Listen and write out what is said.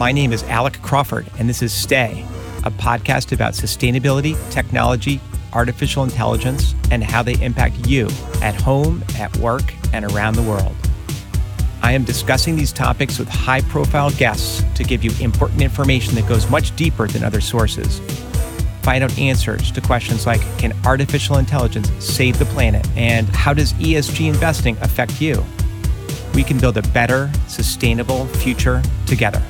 My name is Alec Crawford, and this is Stay, a podcast about sustainability, technology, artificial intelligence, and how they impact you at home, at work, and around the world. I am discussing these topics with high profile guests to give you important information that goes much deeper than other sources. Find out answers to questions like Can artificial intelligence save the planet? And how does ESG investing affect you? We can build a better, sustainable future together.